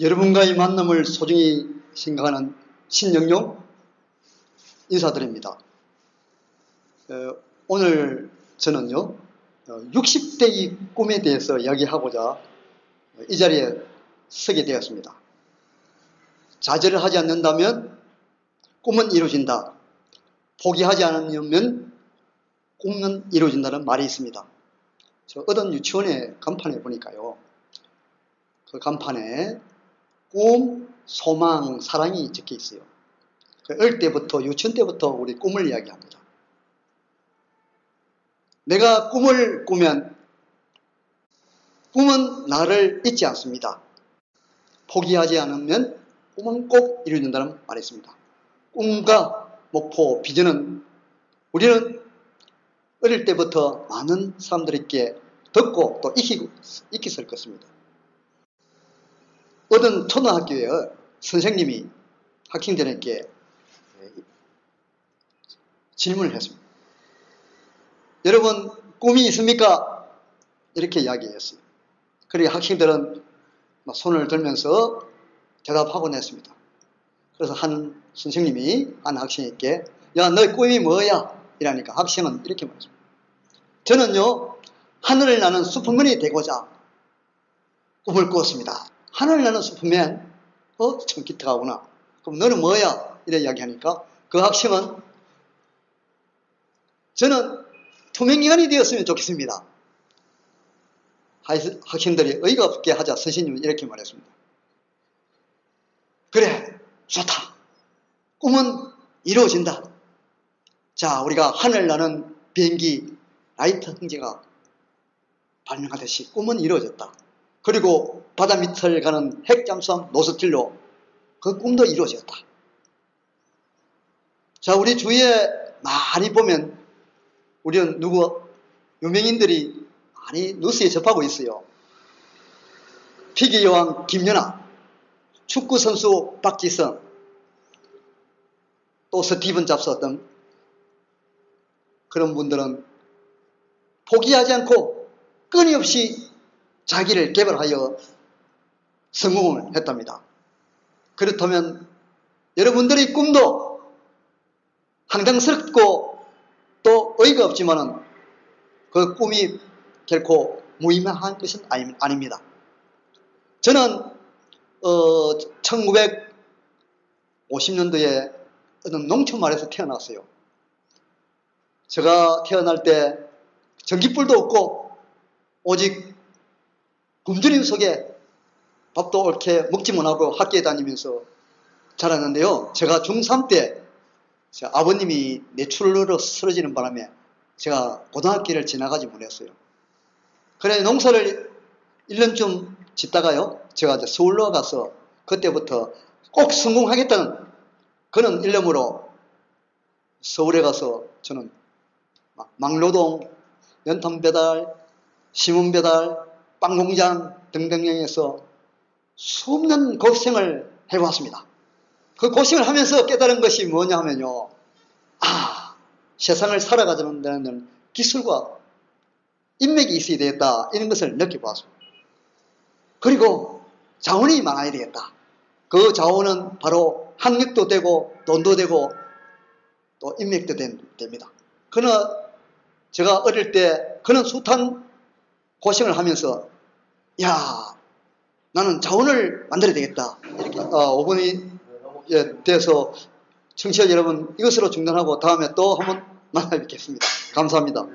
여러분과의 만남을 소중히 생각하는 신영용 인사드립니다. 어, 오늘 저는요, 60대의 어, 꿈에 대해서 이야기하고자 이 자리에 서게 되었습니다. 자제를 하지 않는다면 꿈은 이루어진다. 포기하지 않으면 꿈은 이루어진다는 말이 있습니다. 저 어떤 유치원의 간판에 보니까요. 그 간판에 꿈, 소망, 사랑이 적혀 있어요. 그 어릴 때부터, 유치원 때부터 우리 꿈을 이야기합니다. 내가 꿈을 꾸면 꿈은 나를 잊지 않습니다. 포기하지 않으면 꿈은 꼭 이루어진다는 말이 있습니다. 꿈과 목표, 비전은 우리는 어릴 때부터 많은 사람들에게 듣고 또 익히, 익혔을 것입니다. 어떤 초등학교에 선생님이 학생들에게 질문을 했습니다. 여러분 꿈이 있습니까? 이렇게 이야기했어요. 그리고 학생들은 손을 들면서 대답하곤 했습니다. 그래서 한 선생님이 한 학생에게 야, 너의 꿈이 뭐야? 이라니까 학생은 이렇게 말했습니다. 저는요, 하늘을 나는 슈퍼맨이 되고자 꿈을 꾸었습니다. 하늘을 나는 슈퍼맨? 어? 참 기특하구나. 그럼 너는 뭐야? 이래 이야기하니까 그 학생은 저는 투명인간이 되었으면 좋겠습니다. 학생들이 의가 없게 하자 선생님은 이렇게 말했습니다. 그래, 좋다. 꿈은 이루어진다. 자, 우리가 하늘 나는 비행기 라이트 형제가 발명하듯이 꿈은 이루어졌다. 그리고 바다 밑을 가는 핵잠수함 노스틸로 그 꿈도 이루어졌다. 자, 우리 주위에 많이 보면 우리는 누구 유명인들이 많이 뉴스에 접하고 있어요. 피기 여왕 김연아, 축구 선수 박지성, 또 스티븐 잡스 등 그런 분들은 포기하지 않고 끊임없이 자기를 개발하여 성공을 했답니다. 그렇다면 여러분들의 꿈도 황당스럽고 또 의의가 없지만은 그 꿈이 결코 무의미한 것은 아닙니다. 저는 어 1950년도에 어떤 농촌 마을에서 태어났어요. 제가 태어날 때 전기불도 없고 오직 굶주림 속에 밥도 옳게 먹지 못하고 학교에 다니면서 자랐는데요. 제가 중3 때 아버님이 뇌출혈로 쓰러지는 바람에 제가 고등학교를 지나가지 못했어요. 그래 농사를 1년쯤 짓다가요. 제가 이제 서울로 가서 그때부터 꼭 성공하겠다는 그런 일념으로 서울에 가서 저는 막노동, 연탄 배달, 시문 배달, 빵 공장 등등에서 수없는 고생을 해왔습니다. 그 고생을 하면서 깨달은 것이 뭐냐 하면요. 아, 세상을 살아가자는 데는 기술과 인맥이 있어야 되겠다. 이런 것을 느껴보았습니다. 그리고 자원이 많아야 되겠다. 그 자원은 바로 학력도 되고 돈도 되고 또 인맥도 됩니다. 그러나 제가 어릴 때 그런 숱한 고생을 하면서 야 나는 자원을 만들어야 되겠다. 이렇게 어, 5분이 예, 돼서 청취자 여러분 이것으로 중단하고 다음에 또 한번 만나 뵙겠습니다. 감사합니다.